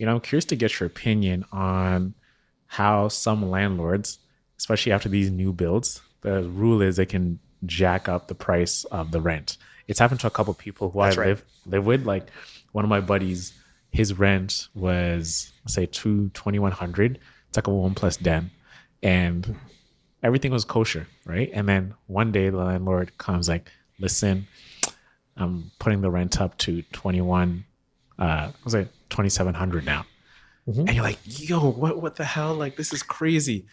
you know, I'm curious to get your opinion on how some landlords, especially after these new builds, the rule is they can jack up the price of the rent. It's happened to a couple people who That's I right. live live with. Like one of my buddies, his rent was say two twenty one hundred. It's like a one plus den, and everything was kosher, right? And then one day the landlord comes like, "Listen, I'm putting the rent up to twenty one. Uh, was it twenty seven hundred now?" Mhm. And you're like, "Yo, what what the hell? Like this is crazy."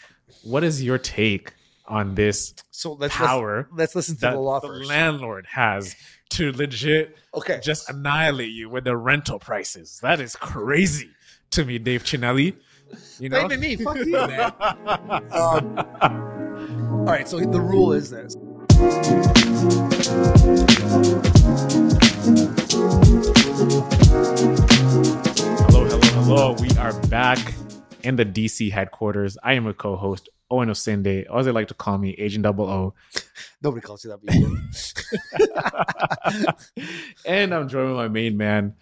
What is your take on this So let's power Let's, let's listen to that the law the first. landlord has to legit okay. just annihilate you with the rental prices? That is crazy to me, Dave Chinelli. You know, Blame me. Fuck you, man. Um, all right. So the rule is this. Hello. We are back in the DC headquarters. I am a co-host, Owen Osinde. Or as they like to call me, Agent Double O. Nobody calls you that. But you do. and I'm joined with my main man,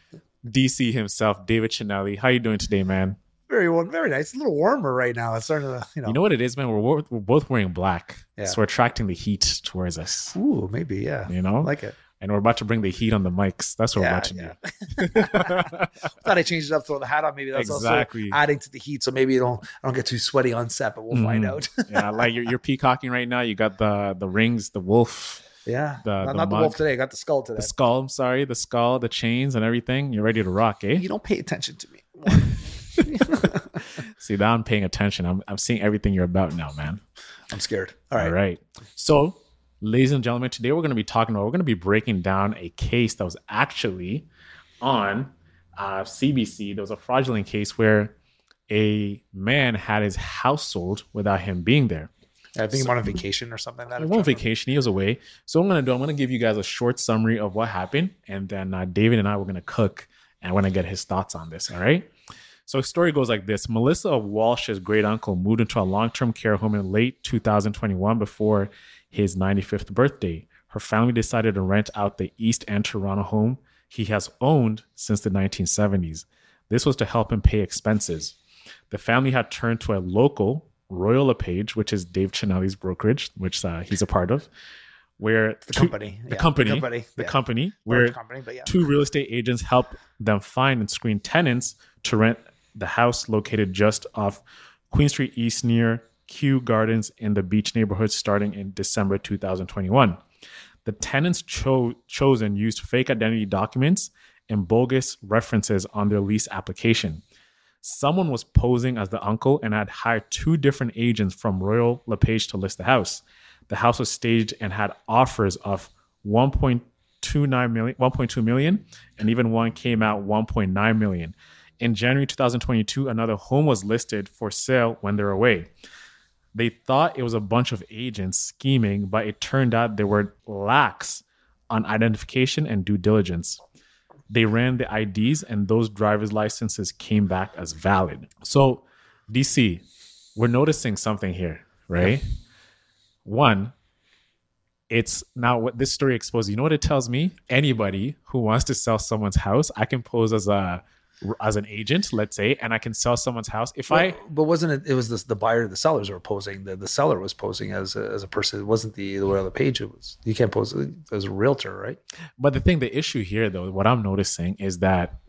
DC himself, David Chinelli. How are you doing today, man? very well, very nice. It's a little warmer right now. It's starting to, you know. You know what it is, man? We're, we're both wearing black. Yeah. So we're attracting the heat towards us. Ooh, maybe yeah. You know? I like it. And we're about to bring the heat on the mics. That's what Yeah, we're to yeah. do. Thought I changed it up, throw the hat on. Maybe that's Exactly. also adding to the heat, so maybe it don't I don't get too sweaty on set. But we'll find Mhm. out. yeah, like you're, you're peacocking right now. You got the the rings, the wolf, yeah, The- not, the not the wolf today. I got the skull today. the skull. I'm sorry, the skull, the chains, and everything. You're ready to rock, eh? You don't pay attention to me. See, now I'm paying attention. I'm I'm seeing everything you're about now, man. I'm scared. All right. All right. So, ladies and gentlemen, today we're going to be talking about, we're going to be breaking down a case that was actually on uh, CBC. There was a fraudulent case where a man had his house sold without him being there. I think I'm on vacation or something. Like that He went on vacation. He was away. So, what I'm going to do, I'm going to give you guys a short summary of what happened. And then uh, David and I, we're going to cook and we're going to get his thoughts on this. All right. So, the story goes like this Melissa Walsh's great uncle moved into a long term care home in late 2021 before his 95th birthday. Her family decided to rent out the East End Toronto home he has owned since the 1970s. This was to help him pay expenses. The family had turned to a local Royal LePage, which is Dave Chinelli's brokerage, which uh, he's a part of, where The two- company. the yeah, company, The company. the yeah. company, where company, but yeah. two real estate agents help them find and screen tenants to rent the house located just off Queen Street East near Kew Gardens in the beach neighborhood starting in December 2021. The tenants cho- chosen used fake identity documents and bogus references on their lease application. Someone was posing as the uncle and had hired two different agents from Royal LePage to list the house. The house was staged and had offers of 1.29 million, 1.2 million, and even one came out 1.9 million. In January 2022, another home was listed for sale when they're away. They thought it was a bunch of agents scheming, but it turned out they were lax on identification and due diligence. They ran the IDs, and those driver's licenses came back as valid. So, DC, we're noticing something here, right? One, it's now what this story exposes. You know what it tells me? Anybody who wants to sell someone's house, I can pose as a as an agent, let's say, and I can sell someone's house. If I but wasn't it? It was the, the buyer, the sellers were posing. The, the seller was posing as a, as a person. It wasn't the the Royal page. It was you can't pose as a realtor, right? But the thing, the issue here, though, what I'm noticing is that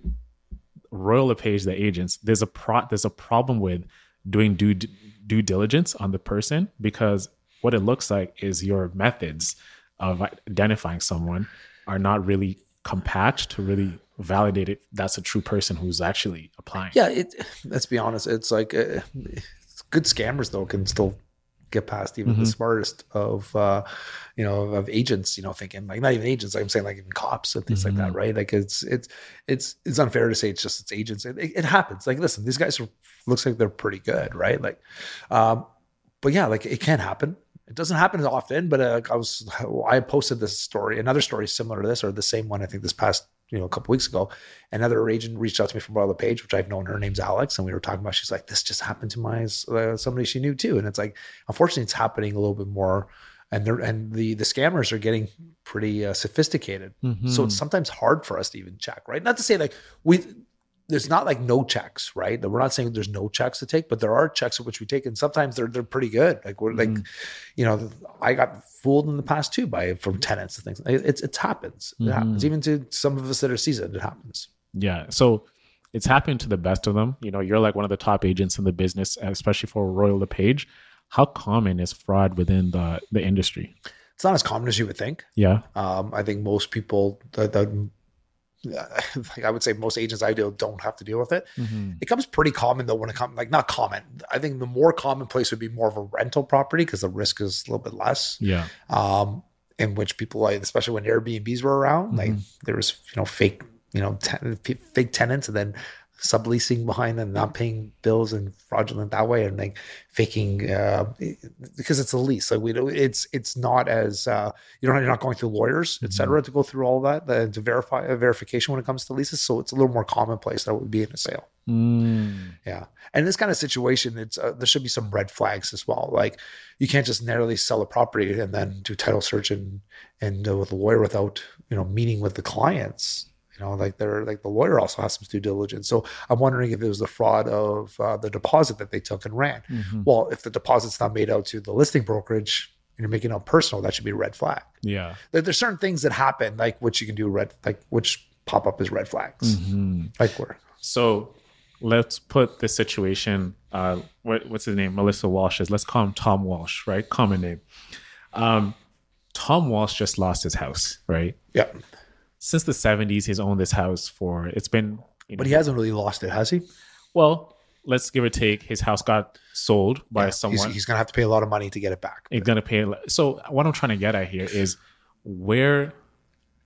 Royal LePage, the agents, there's a pro, there's a problem with doing due due diligence on the person because what it looks like is your methods of identifying someone are not really compact to really validate it that's a true person who's actually applying. Yeah. It. Let's be honest. It's like uh, good scammers though can still get past even the Mhm. smartest of uh you know of agents you know thinking like not even agents like i'm saying like even cops and things like that Mhm. right like it's it's it's it's unfair to say it's just it's agents it, it, it happens like listen these guys are looks like they're pretty good right like um but yeah like it can happen it doesn't happen as often but uh, i was i posted this story another story similar to this or the same one i think this past you know a couple weeks ago another agent reached out to me from Royal Page, which I've known her name's Alex, and we were talking about. She's like, "This just happened to my uh, somebody she knew too," and it's like, unfortunately, it's happening a little bit more, and they're and the the scammers are getting pretty uh, sophisticated. So Mhm. it's sometimes hard for us to even check, right? Not to say like we there's not like no checks, right? We're not saying there's no checks to take, but there are checks at which we take, and sometimes they're they're pretty good. Like we're like, you know, I got fooled in the past too by from tenants and things. It it, happens. It happens even to some of us that are seasoned. It happens. Yeah. So it's happened to the best of them. You know, you're like one of the top agents in the business, especially for Royal LePage. How common is fraud within the the industry? It's not as common as you would think. Yeah. Um, I think most people that, that like I would say most agents I deal don't have to deal with it. It comes pretty common though when it comes like not common. I think the more commonplace would be more of a rental property because the risk is a little bit less. Yeah. Um, in which people like, especially when Airbnbs were around, like there was you know fake you know ten, fake tenants and then subleasing behind them, not paying bills and fraudulent that way, and like faking uh, because it's a lease. Like we it's it's not as uh, you don't you're not going through lawyers, et cetera, to go through all that uh, to verify uh, verification when it comes to leases. So it's a little more commonplace that it would be in a sale. Mm. Yeah, and this kind of situation, it's uh, there should be some red flags as well. Like you can't just narrowly sell a property and then do title search and and uh, with a lawyer without you know meeting with the clients. You know, like they're like the lawyer also has some due diligence. So I'm wondering if it was the fraud of uh, the deposit that they took and ran. Mm-hmm. Well, if the deposit's not made out to the listing brokerage and you're making it out personal, that should be a red flag. Yeah. There, there's certain things that happen, like which you can do red, like which pop up as red flags, Mhm. like where. So let's put the situation. Uh, what, what's his name? Melissa Walsh's. Let's call him Tom Walsh, right? Common name. Um, Tom Walsh just lost his house, right? Yeah, Since the '70s, he's owned this house for. It's been. You know, but he hasn't really lost it, has he? well, let's give or take. His house got sold by He's, someone. he's gonna have to pay a lot of money to get it back. He's gonna pay. So what I'm trying to get at here is where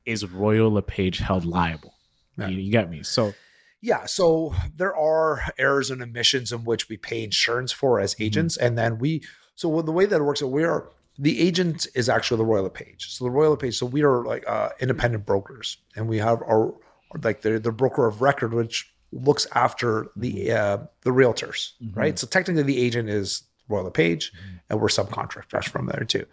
is Royal LePage held liable? Yeah. You, you get me? So Yeah, so there are errors and omissions in which we pay insurance for as mm-hmm. agents, and then we. So the way that it works, we are the agent is actually the Royal Page. So the Royal Page. So we are like uh, independent brokers, and we have our like the the broker of record, which looks after the uh, the realtors, right? So technically, the agent is Royal LePage, and we're subcontractors from there too.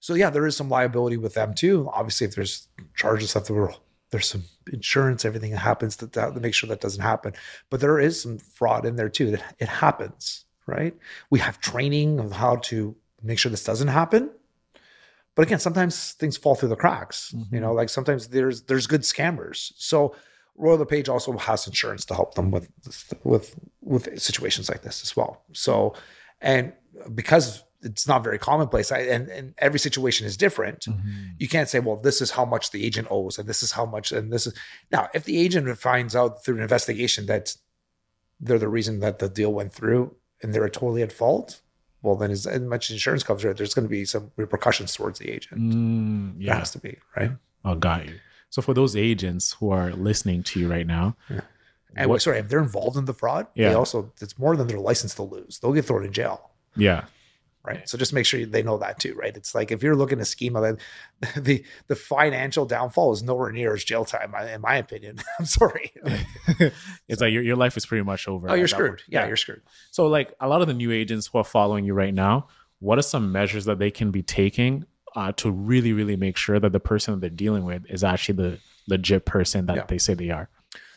So yeah, there is some liability with them too. Obviously, if there's charges that there there's some insurance, everything that happens to, to make sure that doesn't happen. But there is some fraud in there too. That it happens, right? We have training of how to make sure this doesn't happen. But again, sometimes things fall through the cracks. You mm-hmm. know, like sometimes there's there's good scammers. So Royal LePage also has insurance to help them with with with situations like this as well. So, and because it's not very commonplace, I, and and every situation is different. Mm-hmm. You can't say, well, this is how much the agent owes, and this is how much, and this is now. If the agent finds out through an investigation that they're the reason that the deal went through, and they're totally at fault, well, then as, as much insurance covers it, there's going to be some repercussions towards the agent. mm, There has to be, right? Oh, got you. So for those agents who are listening to you right now, And What- sorry, if they're involved in the fraud, Yeah. they also it's more than their license to lose. They'll get thrown in jail. yeah, Right. So just make sure they know that too, right? It's like if you're looking to scheme of the the financial downfall is nowhere near as jail time, in my opinion. I'm sorry. it's like your, your life is pretty much over. oh, you're screwed. point. Yeah, you're screwed. So, like a lot of the new agents who are following you right now, what are some measures that they can be taking uh, to really, really make sure that the person that they're dealing with is actually the legit person that Yeah. they say they are?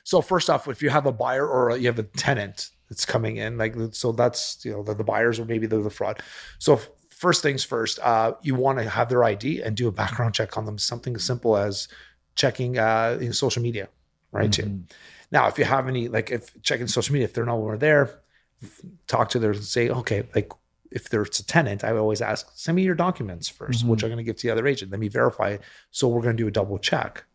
So first off, if you have a buyer or you have a tenant that's coming in, like so that's you know the, the buyers or maybe they're the fraud. So first things first, uh, you want to have their ID and do a background check on them. Something as simple as checking uh, in social media, right? Too. Now, if you have any like if checking social media, if they're nowhere there, talk to their say, okay, like if there's a tenant, I always ask, send me your documents 1st which I'm going to give to the other agent. Let me verify it. So we're going to do a double check.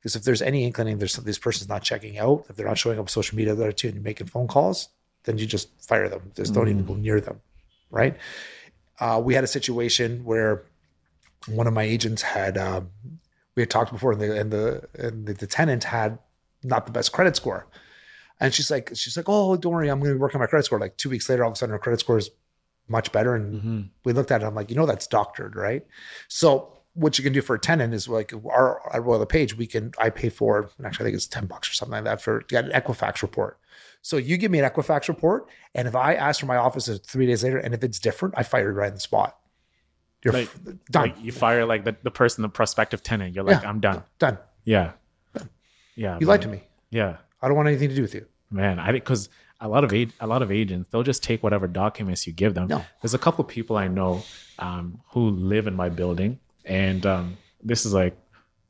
Because if there's any inkling there's this person's not checking out, if they're not showing up on social media there too, and making phone calls, then you just fire them. Just don't even go near them, right? Uh, we had a situation where one of my agents had um, we had talked before, and the and the and the, the tenant had not the best credit score, and she's like she's like, oh, don't worry, I'm going to work on my credit score. Like two weeks later, all of a sudden her credit score is much better, and we looked at it. I'm like, you know, that's doctored, right? So what you can do for a tenant is like our at Royal Page, we can I pay for actually I think it's ten bucks or something like that for get an Equifax report. So you give me an Equifax report, and if I ask for my office three days later, and if it's different, I fire you right on the spot. You're Like- f- done, Like you fire like the, the person, the prospective tenant. You're like, Yeah. I'm done. done. Yeah. Yeah. You man. lied to me. Yeah. I don't want anything to do with you. man, I because a lot of a, a lot of agents they'll just take whatever documents you give them. No. There's a couple of people I know um, who live in my building, and um, this is like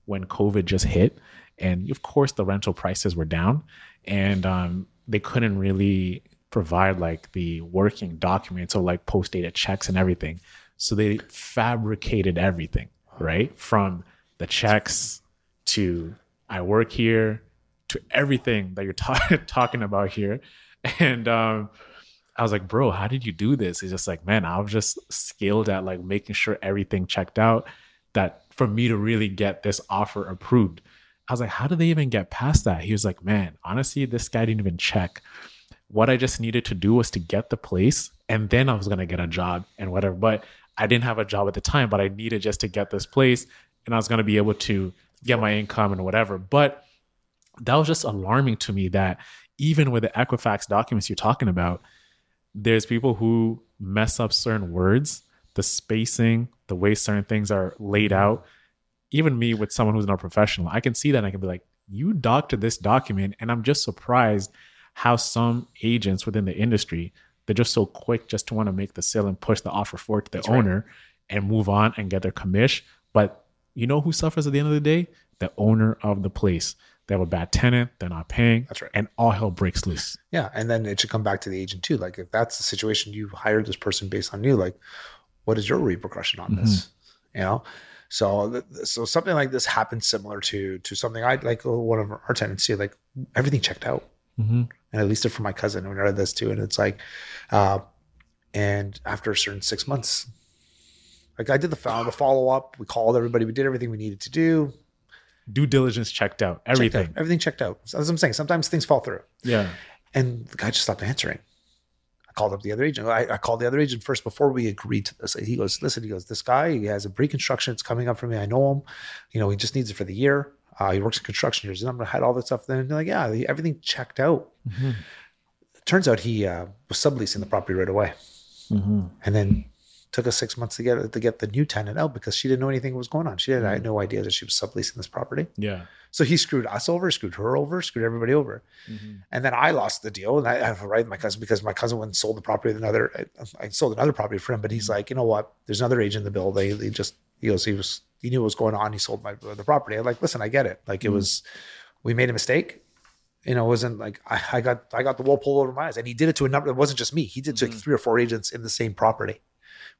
when COVID just hit, and of course the rental prices were down, and um, they couldn't really provide like the working documents or like post dated checks and everything. So they fabricated everything, right? From the checks to I work here to everything that you're ta- talking about here. And um, I was like, bro, how did you do this? He's just like, man, I was just skilled at like making sure everything checked out that for me to really get this offer approved. I was like, how did they even get past that? He was like, man, honestly, this guy didn't even check. What I just needed to do was to get the place and then I was going to get a job and whatever. But I didn't have a job at the time, but I needed just to get this place and I was going to be able to get my income and whatever. But that was just alarming to me that even with the Equifax documents you're talking about, there's people who mess up certain words, the spacing, the way certain things are laid out. Even me, with someone who's not professional, I can see that and I can be like, you doctored this document. And I'm just surprised how some agents within the industry, they're just so quick just to want to make the sale and push the offer forward to the That's right. owner and move on and get their commish. But you know who suffers at the end of the day? The owner of the place. They have a bad tenant, they're not paying, That's right. and all hell breaks loose. Yeah, and then it should come back to the agent too. Like if that's the situation, you hired this person based on you. Like, what is your repercussion on this? You know, so so something like this happens similar to to something I like. uh, One of our tenants here, like everything checked out, Mm-hmm. and at least it for my cousin who read this too. And it's like, uh, and after a certain six months, like I did the the follow up. We called everybody. We did everything we needed to do. Due diligence checked out, Checked out. everything. everything checked out. So as I'm saying, sometimes things fall through. Yeah. And the guy just stopped answering. I called up the other agent. I, I called the other agent first before we agreed to this. He goes, listen, he goes, this guy, he has a pre-construction. It's coming up for me. I know him. You know, he just needs it for the year. Uh, he works in construction here. His number had all that stuff. Then they're like, yeah, everything checked out. Mm-hmm. Turns out he uh, was subleasing the property right away, Mm-hmm. and then took us six months to get to get the new tenant out because she didn't know anything was going on. She didn't I had no idea that she was subleasing this property. Yeah. So he screwed us over, screwed her over, screwed everybody over. Mm-hmm. And then I lost the deal, and I, have a right with my cousin because my cousin went and sold the property with another. I, sold another property for him, but he's like, you know what? There's another agent in the bill. They, they just he goes, he was he knew what was going on. He sold my the property. I'm like, listen, I get it. Like it Mhm. was, we made a mistake. You know, it wasn't like I, I got I got the wool pulled over my eyes, and he did it to a number. It wasn't just me. He did it to like Mhm. three or four agents in the same property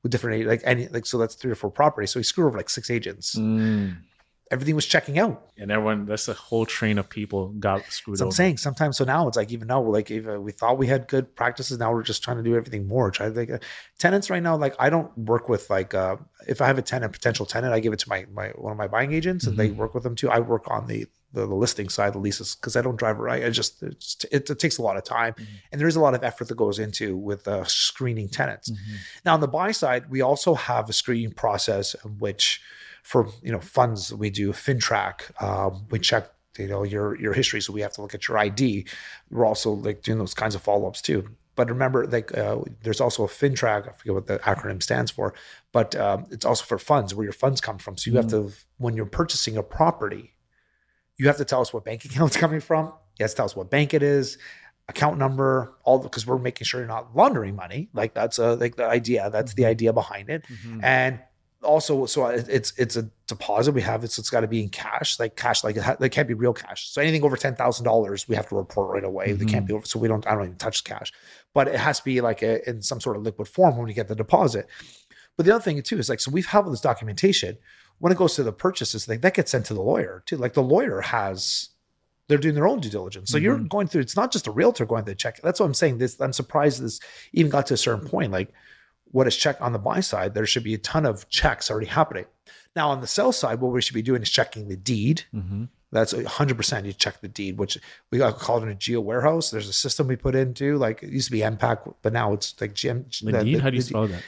with different like any like so that's three or four properties. So he screwed over like six agents. Mm. Everything was checking out. And everyone, that's a whole train of people got screwed So I'm saying sometimes. So now it's like even now, like even we thought we had good practices. Now we're just trying to do everything more. Try to like uh, tenants right now. Like I don't work with like uh, if I have a tenant, potential tenant, I give it to my my one of my buying agents, and they work with them too. I work on the the, the listing side, the leases, because I don't drive right. I just it's, it, it takes a lot of time, Mhm. and there is a lot of effort that goes into with uh, screening tenants. Mhm. Now on the buy side, we also have a screening process in which, for you know funds, we do FINTRAC. Um, we check you know your your history, so we have to look at your ID. We're also like doing those kinds of follow ups too. But remember, like uh, there's also a FINTRAC. I forget what the acronym stands for, but um, it's also for funds where your funds come from. So you have to when you're purchasing a property, you have to tell us what bank account it's coming from. You have to tell us what bank it is, account number, all because we're making sure you're not laundering money. Like that's a like the idea. That's the idea behind it. Mhm. And also, so it's it's a deposit we have. It's it's got to be in cash, like cash, like it, ha- it can't be real cash. So anything over ten thousand dollars, we have to report right away. They can't be over. So we don't. I don't even touch cash, but it has to be like a, in some sort of liquid form when you get the deposit. But the other thing too is like, so we've have all this documentation. When it goes to the purchases, like that gets sent to the lawyer too. Like the lawyer has, they're doing their own due diligence. So you're Mhm. going through. It's not just a realtor going to check. That's what I'm saying. This I'm surprised this even got to a certain point. Like what is check on the buy side? There should be a ton of checks already happening. Now on the sell side, what we should be doing is checking the deed. Mhm. That's 100% you check the deed, which we got called in a GeoWarehouse. There's a system we put into, like it used to be MPAC, but now it's like GM. The deed? How do you spell that?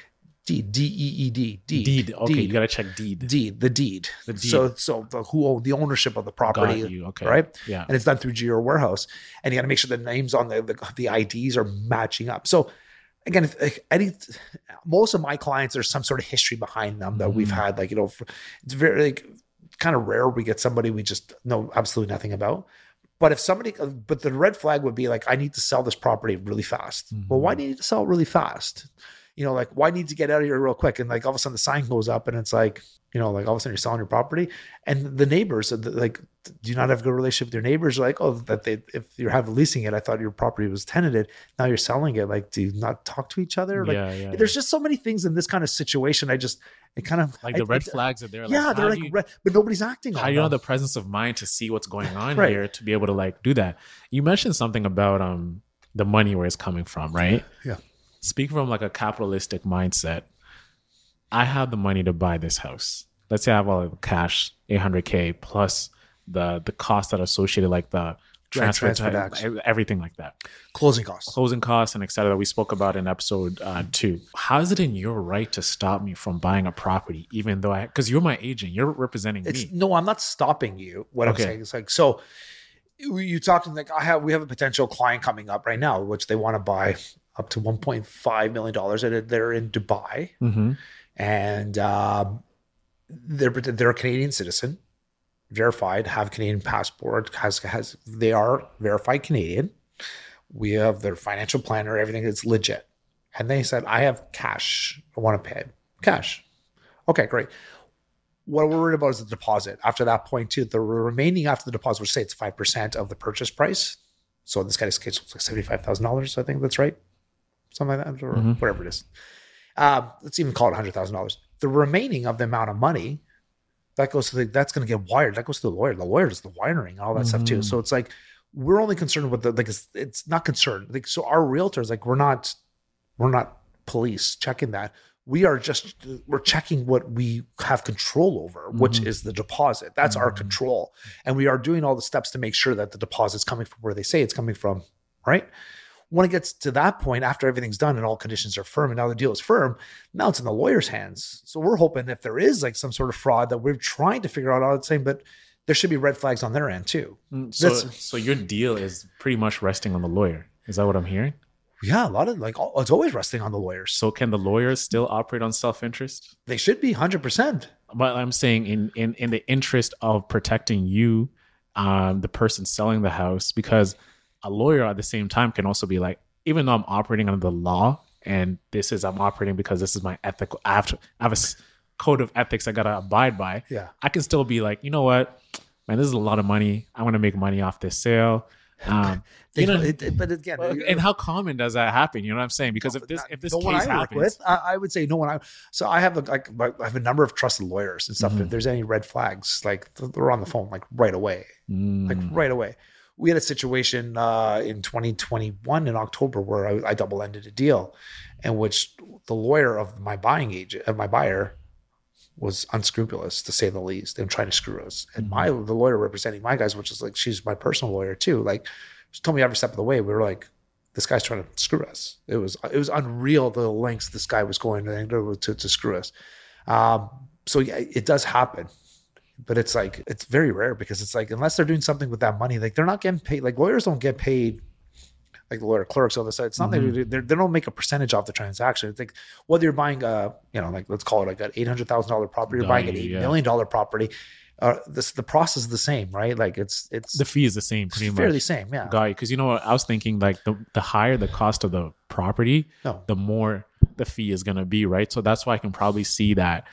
Deed, D E E D, deed. Deed. Okay, deed, you gotta check deed. deed, the deed. The deed. So, so the, who owned the ownership of the property, Got you. Okay. right? Yeah. and it's done through GeoWarehouse. And you got to make sure the names on the, the the IDs are matching up. So again, if, like, any most of my clients, there's some sort of history behind them that we've Mhm. had. Like you know, for, it's very like kind of rare we get somebody we just know absolutely nothing about. But if somebody, but the red flag would be like, I need to sell this property really fast. Well, why do you need to sell it really fast? You know, like why need to get out of here real quick? And like all of a sudden the sign goes up and it's like, you know, like all of a sudden you're selling your property, and the neighbors, uh, like, do you not have a good relationship with your neighbors? Like, oh, that they, if you have leasing it, I thought your property was tenanted. Now you're selling it. Like, do you not talk to each other? Like, yeah, yeah. there's just so many things in this kind of situation. I just, it kind of like I- the red I- flags are there. yeah, like, they're like, you- red, but nobody's acting how on do you know them. the presence of mind to see what's going on Right. here to be able to like do that you mentioned something about um the money where it's coming from right Yeah. speak from like a capitalistic mindset i have the money to buy this house let's say i have all the cash 800k plus the the costs that are associated like the transfer, transfer to- tax. everything like that Closing costs. closing costs and et cetera that we spoke about in episode uh, two. How is it in your right to stop me from buying a property, even though I, because you're my agent, you're representing It's me. no, I'm not stopping you. What I'm saying is like, so you talking like I have, we have a potential client coming up right now, which they want to buy up to 1.5 million dollars, and they're in Dubai, Mm-hmm. and um, they're they're a Canadian citizen, verified, have Canadian passport, has has they are verified Canadian. We have their financial planner, everything is legit, and they said, "I have cash, I want to pay cash." Okay, great. What we're worried about is the deposit. After that point, too, the remaining after the deposit, which say it's five percent of the purchase price. So in this guy's case, it's like seventy-five thousand dollars. I think that's right, something like that, or Mhm. whatever it is. Uh, let's even call it hundred thousand dollars. The remaining of the amount of money that goes to the that's going to get wired. That goes to the lawyer. The lawyer does the wiring, all that stuff too. Mhm. So it's like we're only concerned with the like it's, it's not concerned. Like so, our realtors like we're not we're not police checking that. We are just we're checking what we have control over, which Mhm. is the deposit. That's our Mhm. control, and we are doing all the steps to make sure that the deposit's coming from where they say it's coming from. Right when it gets to that point, after everything's done and all conditions are firm and now the deal is firm, now it's in the lawyer's hands. So we're hoping if there is like some sort of fraud that we're trying to figure out all the same, but there should be red flags on their end too. So, That's- so your deal is pretty much resting on the lawyer. Is that what I'm hearing? Yeah, a lot of like it's always resting on the lawyers. So can the lawyers still operate on self-interest? They should be hundred percent. But I'm saying in in in the interest of protecting you, um, the person selling the house, because a lawyer at the same time can also be like, even though I'm operating under the law, and this is I'm operating because this is my ethical. I have to I have a code of ethics I gotta abide by. Yeah. I can still be like, you know what, man, this is a lot of money. I want to make money off this sale. Um, you know, it- but again, and how common does that happen? You know what I'm saying? Because if this if this no case I happens, with, I, I would say no one. I so I have a, like I have a number of trusted lawyers and stuff. Mhm. If there's any red flags, like they're on the phone like right away. like Mm, right away. We had a situation uh, in 2021 in October where I, I double ended a deal, in which the lawyer of my buying agent of my buyer was unscrupulous to say the least and trying to screw us. And my the lawyer representing my guys, which is like she's my personal lawyer too, like she told me every step of the way. We were like, this guy's trying to screw us. It was it was unreal the lengths this guy was going to to, to screw us. Um, so yeah, it does happen but it's like it's very rare because it's like unless they're doing something with that money, like they're not getting paid. Like lawyers don't get paid like the lawyer clerks on the side. It's not Mhm. they, they they don't make a percentage off the transaction. It's like whether you're buying a you know like let's call it like an eight hundred thousand dollar property, you're buying an eight yeah. million dollar property. Uh, this the process is the same, right? Like it's it's the fee is the same, pretty fairly much. same, yeah. Got you. Because you know what? I was thinking like the the higher the cost of the property, No, the more the fee is gonna be, right? So that's why I can probably see that.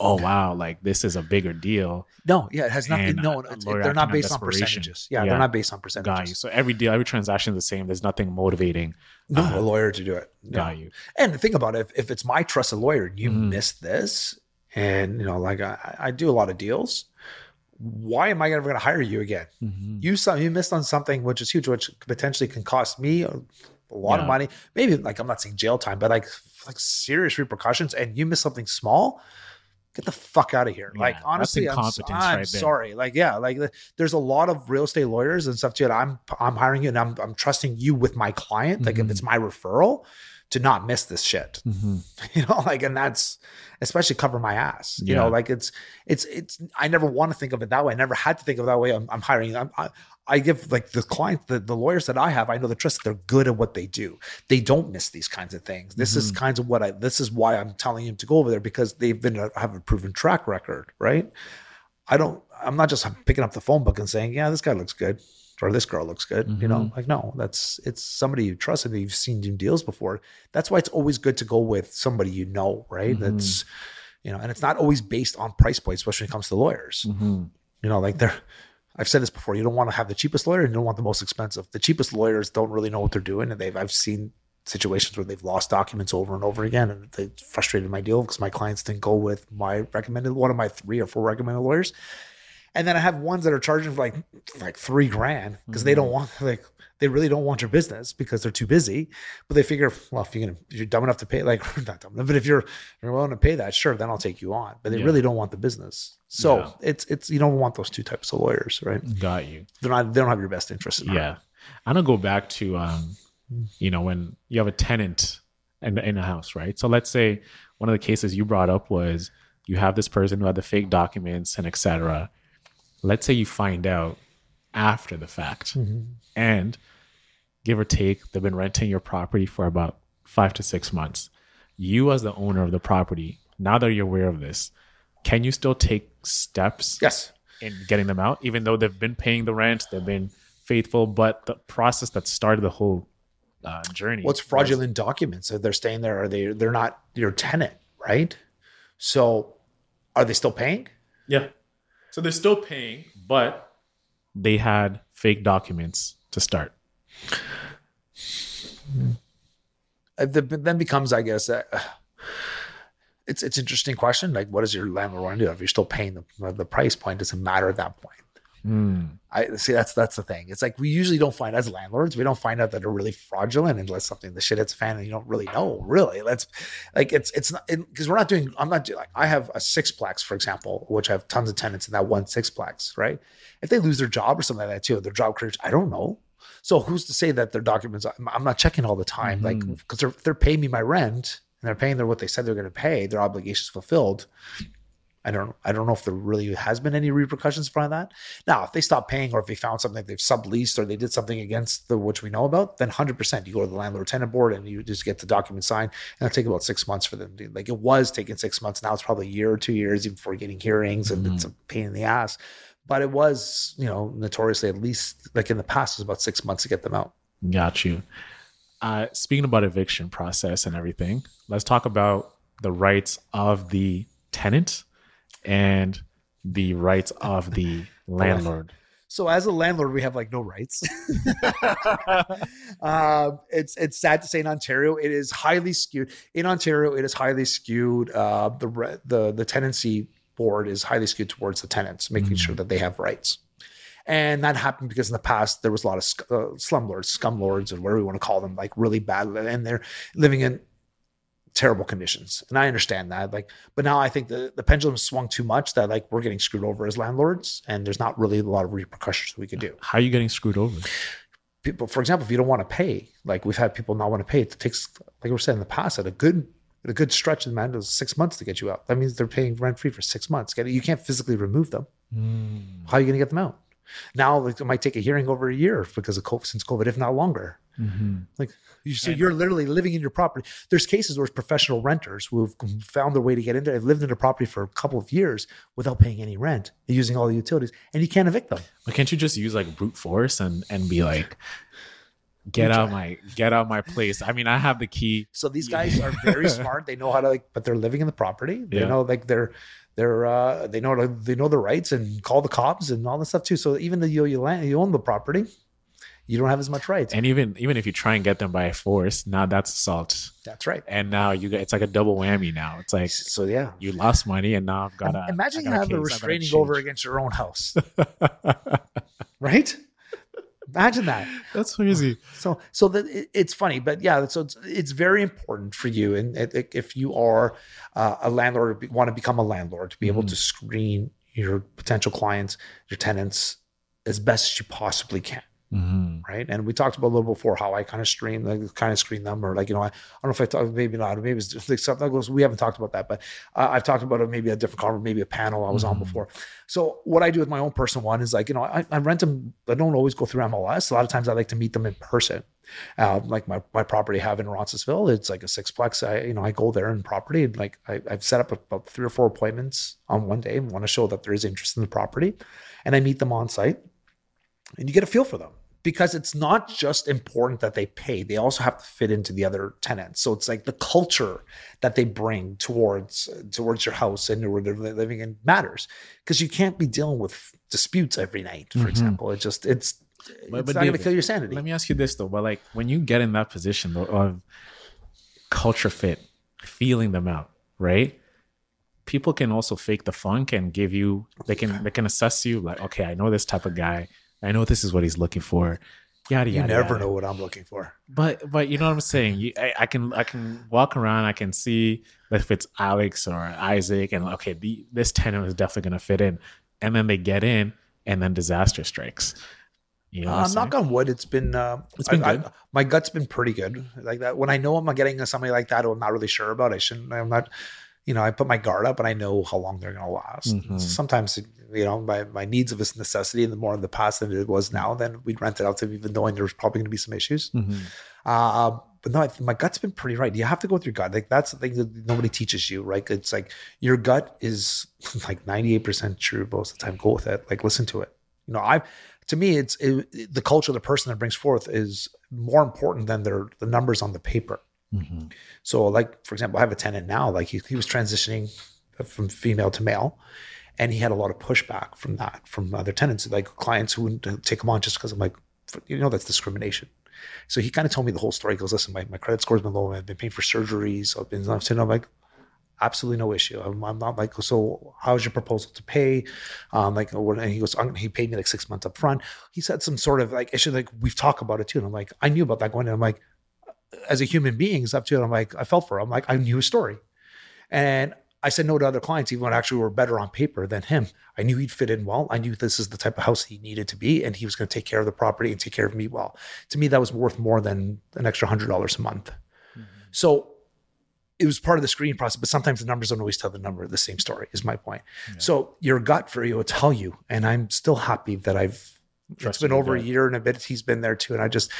Oh wow, like this is a bigger deal. no, yeah, it has nothing. No, uh, they're not based on percentages. Yeah, Yeah. they're not based on percentages. Got you. So every deal, every transaction is the same. There's nothing motivating. No, Uh, a lawyer to do it. No. Got you. And think about it, if, if it's my trusted lawyer and you Mhm. miss this, and you know, like I, I do a lot of deals, why am I ever going to hire you again? Mhm. You saw you missed on something which is huge, which potentially can cost me a, a lot of money. Maybe like I'm not saying jail time, but like like serious repercussions. And you miss something small. Get the fuck out of here! Yeah, like honestly, I'm, I'm right there. sorry. Like yeah, like there's a lot of real estate lawyers and stuff too. And I'm I'm hiring you, and I'm I'm trusting you with my client. Like if Mhm. it's my referral, to not miss this shit. Mhm. you know like and that's especially cover my ass you Yeah. know like it's it's it's i never want to think of it that way. I never had to think of it that way. I'm, I'm hiring I'm, I, I give like the client the, the lawyers that i have i know the trust that they're good at what they do. They don't miss these kinds of things. This is Mhm. kinds of what i this is why i'm telling him to go over there because they've been have a proven track record right? I don't i'm not just picking up the phone book and saying yeah this guy looks good or this girl looks good. You Mm-hmm. know, like no, that's it's somebody you trust and you've seen do deals before. That's why it's always good to go with somebody you know, right? Mm-hmm. That's you know, and it's not always based on price point, especially when it comes to lawyers. Mhm. You know, like they're I've said this before. You don't want to have the cheapest lawyer, and you don't want the most expensive. The cheapest lawyers don't really know what they're doing, and they've I've seen situations where they've lost documents over and over again, and they frustrated my deal because my clients didn't go with my recommended one of my three or four recommended lawyers. And then I have ones that are charging for like like three grand because they don't want like they really don't want your business because they're too busy. But they figure, well, if you're gonna if you're dumb enough to pay, like not dumb enough, but if you're you're willing to pay that, sure, then I'll take you on. But they Yeah. really don't want the business. So Yeah. it's it's you don't want those two types of lawyers, right? Got you. They're not they don't have your best interest in heart. Yeah. I'm gonna go back to um, you know, when you have a tenant in in a house, right? So let's say one of the cases you brought up was you have this person who had the fake documents and etc. Let's say you find out after the fact, and give or take, they've been renting your property for about five to six months. You, as the owner of the property, now that you're aware of this, can you still take steps Yes. in getting them out, even though they've been paying the rent, they've been faithful, but the process that started the whole uh, journey. What's fraudulent documents? If they're staying there, are they they're not your tenant, right? So are they still paying? Yeah. So they're still paying, but they had fake documents to start. Uh, then becomes, I guess, uh, it's it's an interesting question. Like, what does your landlord want to do if you're still paying the the price point? Doesn't matter at that point. Hmm. I see. That's that's the thing. It's like we usually don't find as landlords, we don't find out that they're really fraudulent unless something the shit hits a fan and you don't really know. Really, let's like it's it's not because we're not doing. I'm not doing like I have a sixplex, for example, which I have tons of tenants in that one sixplex. Right? If they lose their job or something like that too, their job careers, I don't know. So who's to say that their documents? I'm, not checking all the time, like Mhm. because they're they're paying me my rent and they're paying their what they said they're going to pay. Their obligations fulfilled. I don't I don't know if there really has been any repercussions from that. Now, if they stop paying or if they found something they've subleased or they did something against the which we know about, then 100% you go to the landlord tenant board and you just get the document signed and it'll take about six months for them to like it was taking six months. Now it's probably a year or two years even before getting hearings and it's a pain in the ass. But it was, you know, notoriously at least like in the past it was about six months to get them out. Got you. Uh, speaking about eviction process and everything, let's talk about the rights of the tenant and the rights of the landlord. So as a landlord, we have like no rights. um, it's it's sad to say in Ontario, it is highly skewed. In Ontario, it is highly skewed. Uh, the re- the the tenancy board is highly skewed towards the tenants, making sure that they have rights. And that happened because in the past there was a lot of sc- uh, slumlords, scumlords, or whatever we want to call them, like really bad, and they're living in terrible conditions. And I understand that. Like, but now I think the, the pendulum swung too much that like we're getting screwed over as landlords, and there's not really a lot of repercussions we could do. How are you getting screwed over? People, for example, if you don't want to pay, like we've had people not want to pay, it takes, like we were saying in the past, at a good a good stretch, man, it was six months to get you out. That means they're paying rent free for six months. You can't physically remove them. Hmm. How are you going to get them out? Now like, it might take a hearing over a year because of COVID, since COVID, if not longer. Mm-hmm. Like, you, so you're literally living in your property. There's cases where professional renters who've found their way to get in there, they've lived in a property for a couple of years without paying any rent, using all the utilities, and you can't evict them. But can't you just use like brute force and and be like, get out my get out my place? I mean, I have the key. So these guys are very smart. They know how to like, but they're living in the property. They Yeah. know like they're they're uh they know they know the rights and call the cops and all this stuff too. So even though you you, land, you own the property, you don't have as much rights. And even even if you try and get them by force, now that's assault. That's right. And now you it's like a double whammy. Now it's like So yeah. you lost money, and now I've got to Imagine you have a case, I gotta restraining over against your own house, right? Imagine that. That's crazy. So, so that it, it's funny, but yeah, so it's, it's very important for you, and it, if you are uh, a landlord, want to become a landlord, to be able to screen your potential clients, your tenants, as best as you possibly can. Mhm. Right. And we talked about a little before how I kind of stream, like kind of screen them, or like, you know, I, I don't know if I talked, maybe not, maybe it's just like something goes, we haven't talked about that, but uh, I've talked about it, maybe a different conference, maybe a panel I was on Mhm. before. So what I do with my own personal one is like, you know, I, I rent them. I don't always go through MLS. A lot of times I like to meet them in person. Uh, like my, my property I have in Roncesvalles, it's like a sixplex. I, you know, I go there in property and like I, I've set up about three or four appointments on one day and want to show that there is interest in the property. And I meet them on site and you get a feel for them because it's not just important that they pay they also have to fit into the other tenants so it's like the culture that they bring towards towards your house and where they're living in matters because you can't be dealing with disputes every night for Mhm. example it just it's it's but not going to kill your sanity Let me ask you this though, but like when you get in that position though, of culture fit, feeling them out, right? People can also fake the funk and give you they can they can assess you like, okay, I know this type of guy. I know this is what he's looking for. Yada you never yada. know what i'm looking for But but you know what I'm saying? You, I, I can I can walk around. I can see if it's Alex or Isaac, and okay, the, this tenant is definitely going to fit in. And then they get in, and then disaster strikes. You know, I'm uh, saying? knock on wood it's been uh It's been I- I- my gut's been pretty good like that when i know i'm getting somebody like that i'm not really sure about i shouldn't i'm not you know i put my guard up and i know how long they're going to last Mhm. sometimes you know my, my needs of this necessity and the more in the past than it was now then we'd rent it out to them even knowing there's probably going to be some issues Mhm. uh, but no, I think my gut's been pretty right. You have to go with your gut. Like that's the thing that nobody teaches you, right? It's like your gut is like 98% true most of the time. Go with it. Like listen to it. You know, I to me, it's it, the culture the person that brings forth is more important than their the numbers on the paper. Mhm. So, like for example, I have a tenant now. Like he, he was transitioning from female to male, and he had a lot of pushback from that from other tenants, like clients who wouldn't take him on just because I'm like, you know, that's discrimination. So he kind of told me the whole story. He goes, listen, my, my credit score's been low. I've been paying for surgeries. I've been, sitting, I'm like, absolutely no issue. I'm, I'm not like, so how's your proposal to pay? Um, like, what- and he goes, he paid me like six months up front. He said some sort of like issue, like we've talked about it too. And I'm like, I knew about that going in. I'm like, as a human being, it's up to it. I'm like, I felt for him. I'm like, I knew his story. And I said no to other clients, even when actually were better on paper than him. I knew he'd fit in well. I knew this is the type of house he needed to be, and he was going to take care of the property and take care of me well. To me, that was worth more than an extra hundred dollars a month. Mm-hmm. So it was part of the screening process, but sometimes the numbers don't always tell the number the same story, is my point. So your gut for you will tell you. And I'm still happy that I've It's been over a year and a bit. He's been there too. And I just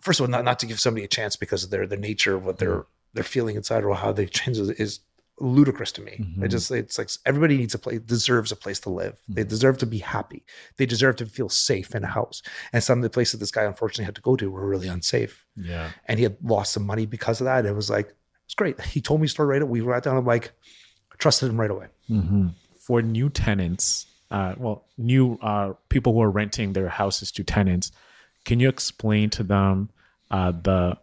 first of all, not, not to give somebody a chance because of their the nature of what they're they're feeling inside or how they change is, is ludicrous to me. I Mhm. just it's like everybody needs a place deserves a place to live. They Mhm. deserve to be happy. They deserve to feel safe in a house. And some of the places this guy unfortunately had to go to were really unsafe. Yeah. And he had lost some money because of that. It was like it's great. He told me story right away. We wrote down. I'm like, I trusted him right away. hmm For new tenants, uh, well, new uh, people who are renting their houses to tenants, can you explain to them uh, the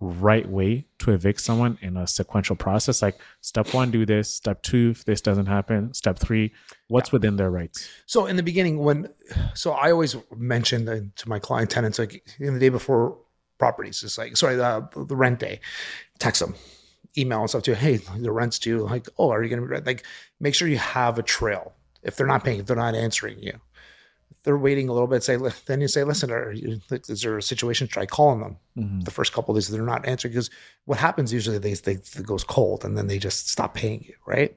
right way to evict someone in a sequential process? Like step one, do this. Step two, if this doesn't happen. Step three, what's within their rights? So in the beginning, when so I always mentioned uh, to my client tenants like in the day before properties, it's like sorry the the rent day, text them, email and stuff to hey the rent's due. Like oh are you gonna be rent? like make sure you have a trail. If they're not paying, if they're not answering you, they're waiting a little bit. Say then you say listen, are you, is there a situation? Try calling them Mhm. the first couple of days they're not answering because what happens usually they, they it goes cold and then they just stop paying you right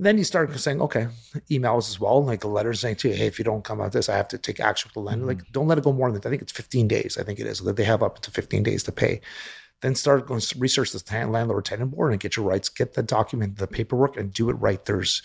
then you start saying okay emails as well like a letter saying to you hey if you don't come out this i have to take action with the lender like don't let it go more than i think it's 15 days i think it is that they have up to 15 days to pay then start going to research the landlord tenant board and get your rights get the document the paperwork and do it right there's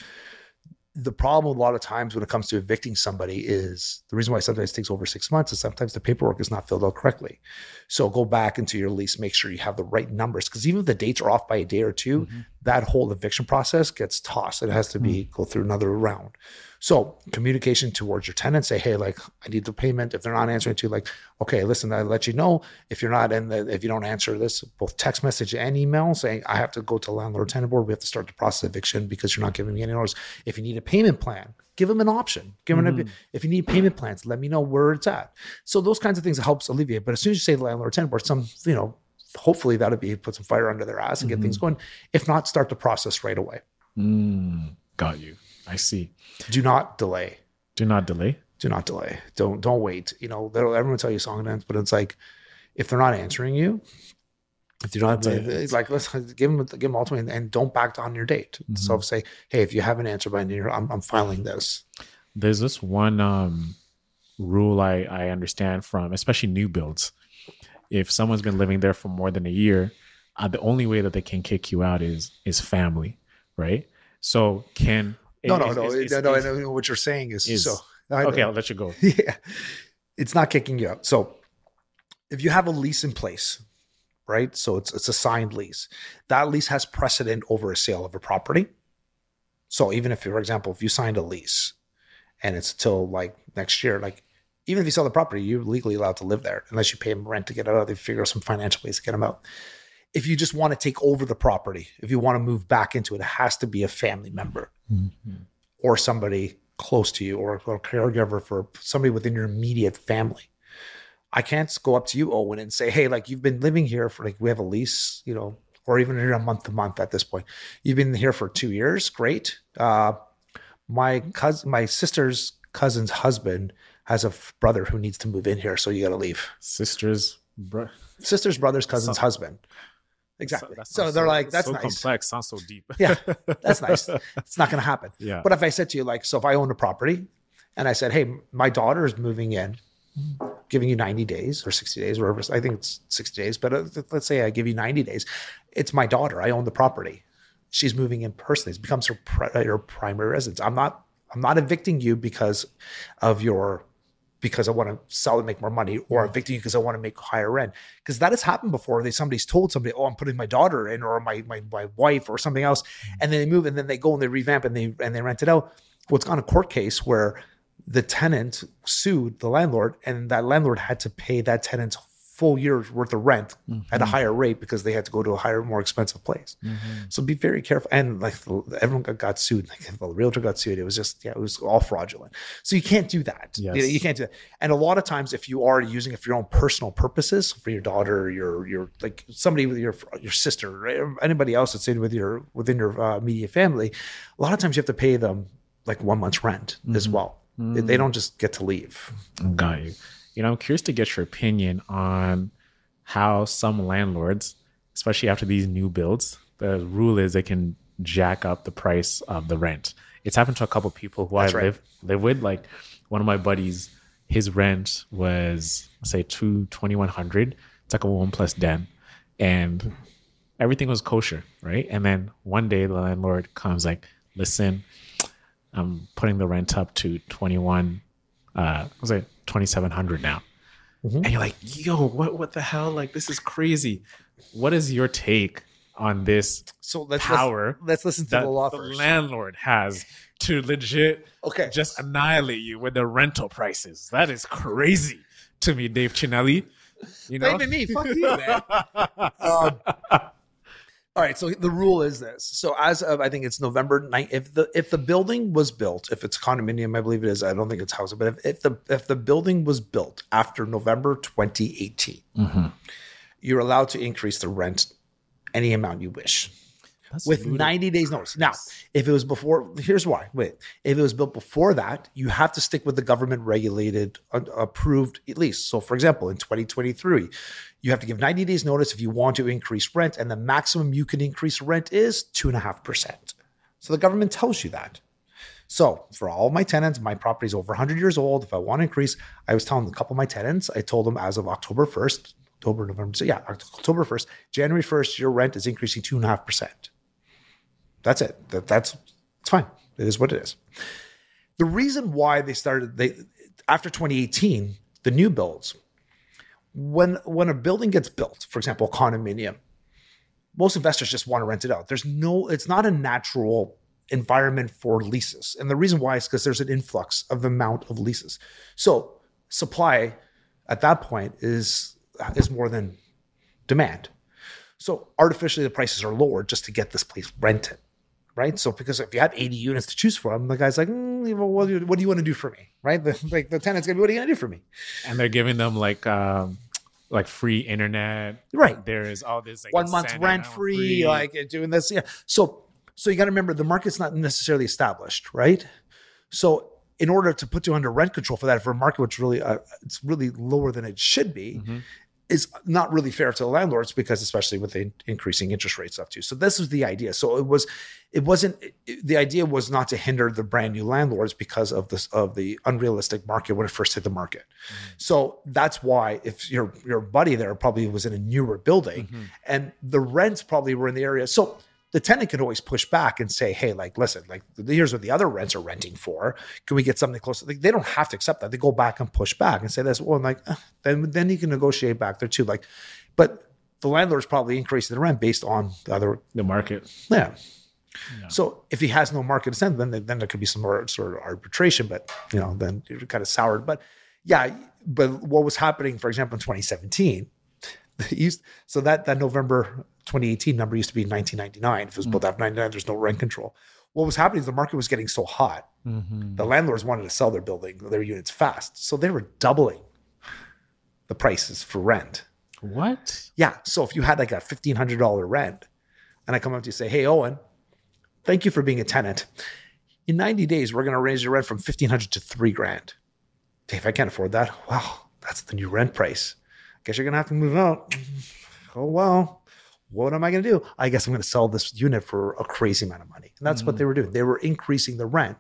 the problem a lot of times when it comes to evicting somebody is the reason why sometimes it takes over six months is sometimes the paperwork is not filled out correctly. So go back into your lease, make sure you have the right numbers because even if the dates are off by a day or 2 Mhm. that whole eviction process gets tossed. It has to be go through another round. So communication towards your tenant, say, hey, like I need the payment. If they're not answering to you, like, okay, listen, I let you know if you're not in the if you don't answer this, both text message and email saying I have to go to landlord tenant board. We have to start the process of eviction because you're not giving me any notice. If you need a payment plan, give them an option. Give them a, if you need payment plans, let me know where it's at. So those kinds of things helps alleviate. But as soon as you say landlord tenant board, some you know, hopefully that'll be put some fire under their ass and get Mhm. things going. If not, start the process right away. Mm, got you. I see. Do not delay. Do not delay. Do not delay. Don't don't wait. You know, they'll everyone will tell you song and dance, but it's like if they're not answering you, if not That's it. it's like let's give them give them ultimately and don't back down your date. Mhm. So say, hey, if you haven't answered by near, I'm I'm filing this. There's this one um, rule I, I understand from, especially new builds. If someone's been living there for more than a year, uh, the only way that they can kick you out is is family, right? So can No, no, is- no, is- no, no, I know what you're saying is, is- so. I okay. I'll let you go. yeah. it's not kicking you out. So if you have a lease in place, right? So it's it's a signed lease. That lease has precedent over a sale of a property. So even if, for example, if you signed a lease and it's till like next year, like even if you sell the property, you're legally allowed to live there unless you pay them rent to get out. They figure out some financial ways to get them out. If you just want to take over the property, if you want to move back into it, it has to be a family member or somebody close to you or a caregiver for somebody within your immediate family. I can't go up to you, Owen, and say, hey, like you've been living here for like we have a lease, you know, or even you're a month to month at this point. You've been here for two years. Great. Uh, my cousin, my sister's cousin's husband has a f- brother who needs to move in here, so you got to leave. Sisters, bro. Sister's brother's cousin's husband. Exactly. that So, they're like, that's so nice. complex. Sounds so deep. Yeah, that's nice. It's not going to happen. Yeah. But if I said to you, like, so if I own a property and I said, hey, my daughter is moving in, giving you 90 days or 60 days, whatever, I think it's 60 days, but uh, let's say I give you 90 days. It's my daughter. I own the property. She's moving in personally. It becomes her, pri- her primary residence. I'm not, I'm not evicting you because of your, because I want to sell and make more money, or evicting you because I want to make higher rent. Because that has happened before. They somebody's told somebody, "Oh, I'm putting my daughter in, or my my my wife, or something else," mm-hmm. and then they move, and then they go and they revamp and they and they rent it out. What's gone a court case where the tenant sued the landlord, and that landlord had to pay that tenant's full year's worth of rent at a mm-hmm. higher rate because they had to go to a higher, more expensive place. Mm-hmm. So be very careful. And like everyone got, got sued, like the realtor got sued. It was just yeah, it was all fraudulent. So you can't do that. You, know, Yes. you can't do that. And a lot of times, if you are using it for your own personal purposes, for your daughter, your your like somebody with your your sister, right, anybody else that's in with your within your uh, immediate family, a lot of times you have to pay them like one month's rent as mm-hmm. well. They- They mm. don't just get to leave. Got you. You know, I'm curious to get your opinion on how some landlords, especially after these new builds, the rule is they can jack up the price of the rent. It's happened to a couple people who That's I right. live live with. Like one of my buddies, his rent was say two twenty one hundred. It's like a one plus den, and everything was kosher, right? And then one day the landlord comes like, "Listen, I'm putting the rent up to 21 uh was it 2700 now Mhm. and you're like yo what what the hell like this is crazy what is your take on this So let's power Let's, let's listen to that the law the first. landlord has to legit okay. just annihilate you with the rental prices that is crazy to me dave chinelli you know me. Fuck you, man. Um, all right. So the rule is this. So as of I think it's November 9th, if the if the building was built, if it's condominium, I believe it is. I don't think it's housing, but if, if the if the building was built after November 2018, Mhm. you're allowed to increase the rent any amount you wish that's with 90 days notice. Now, if it was before, here's why. Wait, if it was built before that, you have to stick with the government regulated, uh, approved at least. So, for example, in 2023, you have to give 90 days notice if you want to increase rent, and the maximum you can increase rent is two and a half percent. So the government tells you that. So for all my tenants, my property is over 100 years old. If I want to increase, I was telling a couple of my tenants, I told them as of October 1st, October, November, so yeah, October 1st, January 1st, your rent is increasing 2.5%. That's it. That, that's it's fine. It is what it is. The reason why they started they after 2018, the new builds, when when a building gets built, for example, a condominium, most investors just want to rent it out. There's no, it's not a natural environment for leases. And the reason why is because there's an influx of amount of leases. So supply at that point is is more than demand. So artificially the prices are lower just to get this place rented. Right. So because if you have 80 units to choose from, the guy's like, mm, well, what, do you, what do you want to do for me? Right. The, like the tenant's gonna be, what are you gonna do for me? and they're giving them like um like free internet Right. there is all this like one month rent free, like doing this. Yeah. So so you got to remember the market's not necessarily established, right? So in order to put you under rent control for that, for a market which really uh, it's really lower than it should be, Mhm. Is not really fair to the landlords because especially with the increasing interest rates stuff too. So this was the idea. So it was it wasn't it- the idea was not to hinder the brand new landlords because of this of the unrealistic market when it first hit the market. So that's why if your your buddy there probably was in a newer building Mhm. and the rents probably were in the area. So the tenant could always push back and say, "Hey, like, listen, like, here's what the other rents are renting for. Can we get something closer?" Like, they don't have to accept that. They go back and push back and say this. Well, I'm like, eh, then then you can negotiate back there too. Like, but the landlord's probably increasing the rent based on the other. The market. Yeah. So if he has no market incentive, then then there could be some more sort of arbitration. But you know, then you're kind of soured. But yeah, but what was happening, for example, in 2017, the used so that that November 2018 number used to be 1999. If it was built after 99, there's no rent control. What was happening is the market was getting so hot. Mhm. The landlords wanted to sell their building, their units fast, so they were doubling the prices for rent. What? Yeah. So if you had like a fifteen hundred dollar rent, and I come up to you and say, "Hey, Owen, thank you for being a tenant. In ninety days, we're going to raise your rent from fifteen hundred to three grand." Dave, I can't afford that. Wow, that's the new rent price. Guess you're going to have to move out. Oh well. What am I going to do? I guess I'm going to sell this unit for a crazy amount of money. And that's what they were doing. They were increasing the rent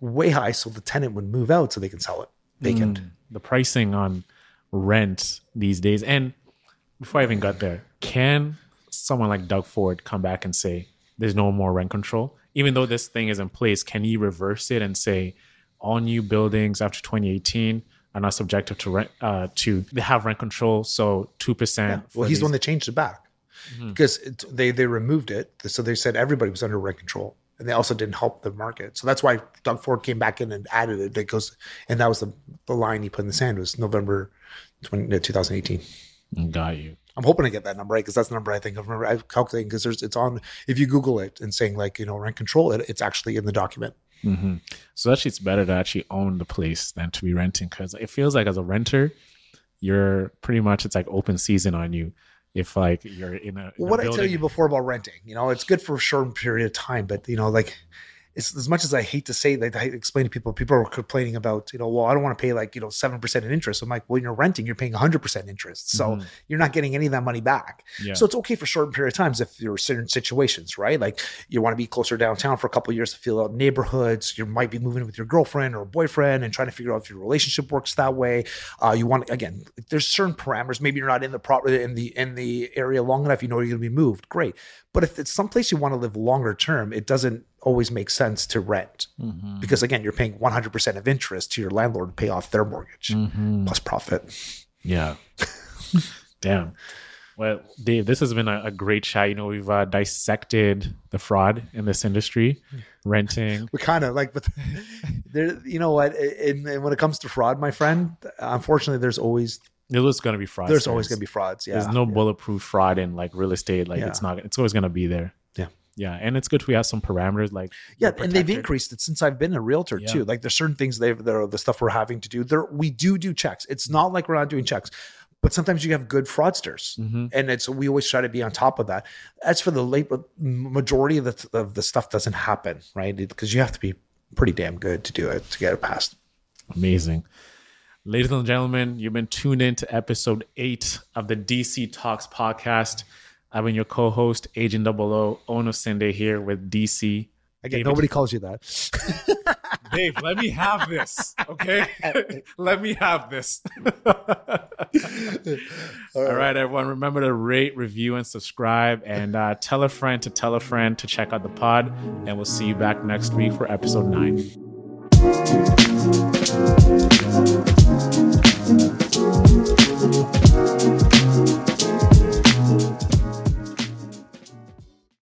way high so the tenant would move out so they can sell it vacant. Mm, the pricing on rent these days. And before I even got there, can someone like Doug Ford come back and say there's no more rent control? Even though this thing is in place, can he reverse it and say all new buildings after 2018 are not subjected to rent uh, to they have rent control? So two Yeah. percent. Well, he's the one that changed it back because it, they they removed it. So they said everybody was under rent control, and they also didn't help the market. So that's why Doug Ford came back in and added it because, and that was the, the line he put in the sand was November 20, uh, 2018. got you. I'm hoping to get that number right because that's the number I think of. Remember, I'm calculating because there's it's on. If you Google it and saying like you know rent control, it, it's actually in the document. Hmm So actually, it's better to actually own the place than to be renting because it feels like as a renter, you're pretty much it's like open season on you. If like you're in a, in what I tell you before about renting, you know, it's good for a short period of time, but you know, like it's as much as I hate to say that I explain to people, people are complaining about, you know, well, I don't want to pay like, you know, 7% in interest. I'm like, well, you're renting, you're paying 100% interest. So Mhm. you're not getting any of that money back. yeah. So it's okay for short period of times if you're certain situations, right? Like you want to be closer downtown for a couple of years to feel out neighborhoods. You might be moving with your girlfriend or boyfriend and trying to figure out if your relationship works that way. Uh, you want again, there's certain parameters. Maybe you're not in the pro- in the in the area long enough. You know you're going to be moved. Great, but if it's someplace you want to live longer term, it doesn't always make sense to rent Mhm. because again, you're paying 100% of interest to your landlord to pay off their mortgage Mhm. plus profit. Yeah. Damn. Well, Dave, this has been a, a great chat. You know, we've uh, dissected the fraud in this industry, renting. we kind of like but there you know what and, and when it comes to fraud my friend unfortunately there's always There's going to be fraud. there's always going to be frauds yeah There's no bulletproof fraud in like real estate. Like Yeah. it's not. It's always going to be there. Yeah. Yeah, and it's good we have some parameters like yeah and they've increased it since i've been a realtor Yeah. too like there's certain things they've there the stuff we're having to do there we do do checks it's not like we're not doing checks but sometimes you have good fraudsters Mhm. and it's we always try to be on top of that as for the late majority of the of the stuff doesn't happen right because you have to be pretty damn good to do it to get it passed Amazing. Ladies and gentlemen, you've been tuned in to episode eight of the DC Talks podcast. I've been your co host, Agent Double O, Ono Sende here with DC. again David- nobody calls you that Dave, let me have this, okay? let me have this. All right, everyone. Remember to rate, review, and subscribe, and uh, tell a friend to tell a friend to check out the pod. And we'll see you back next week for episode nine.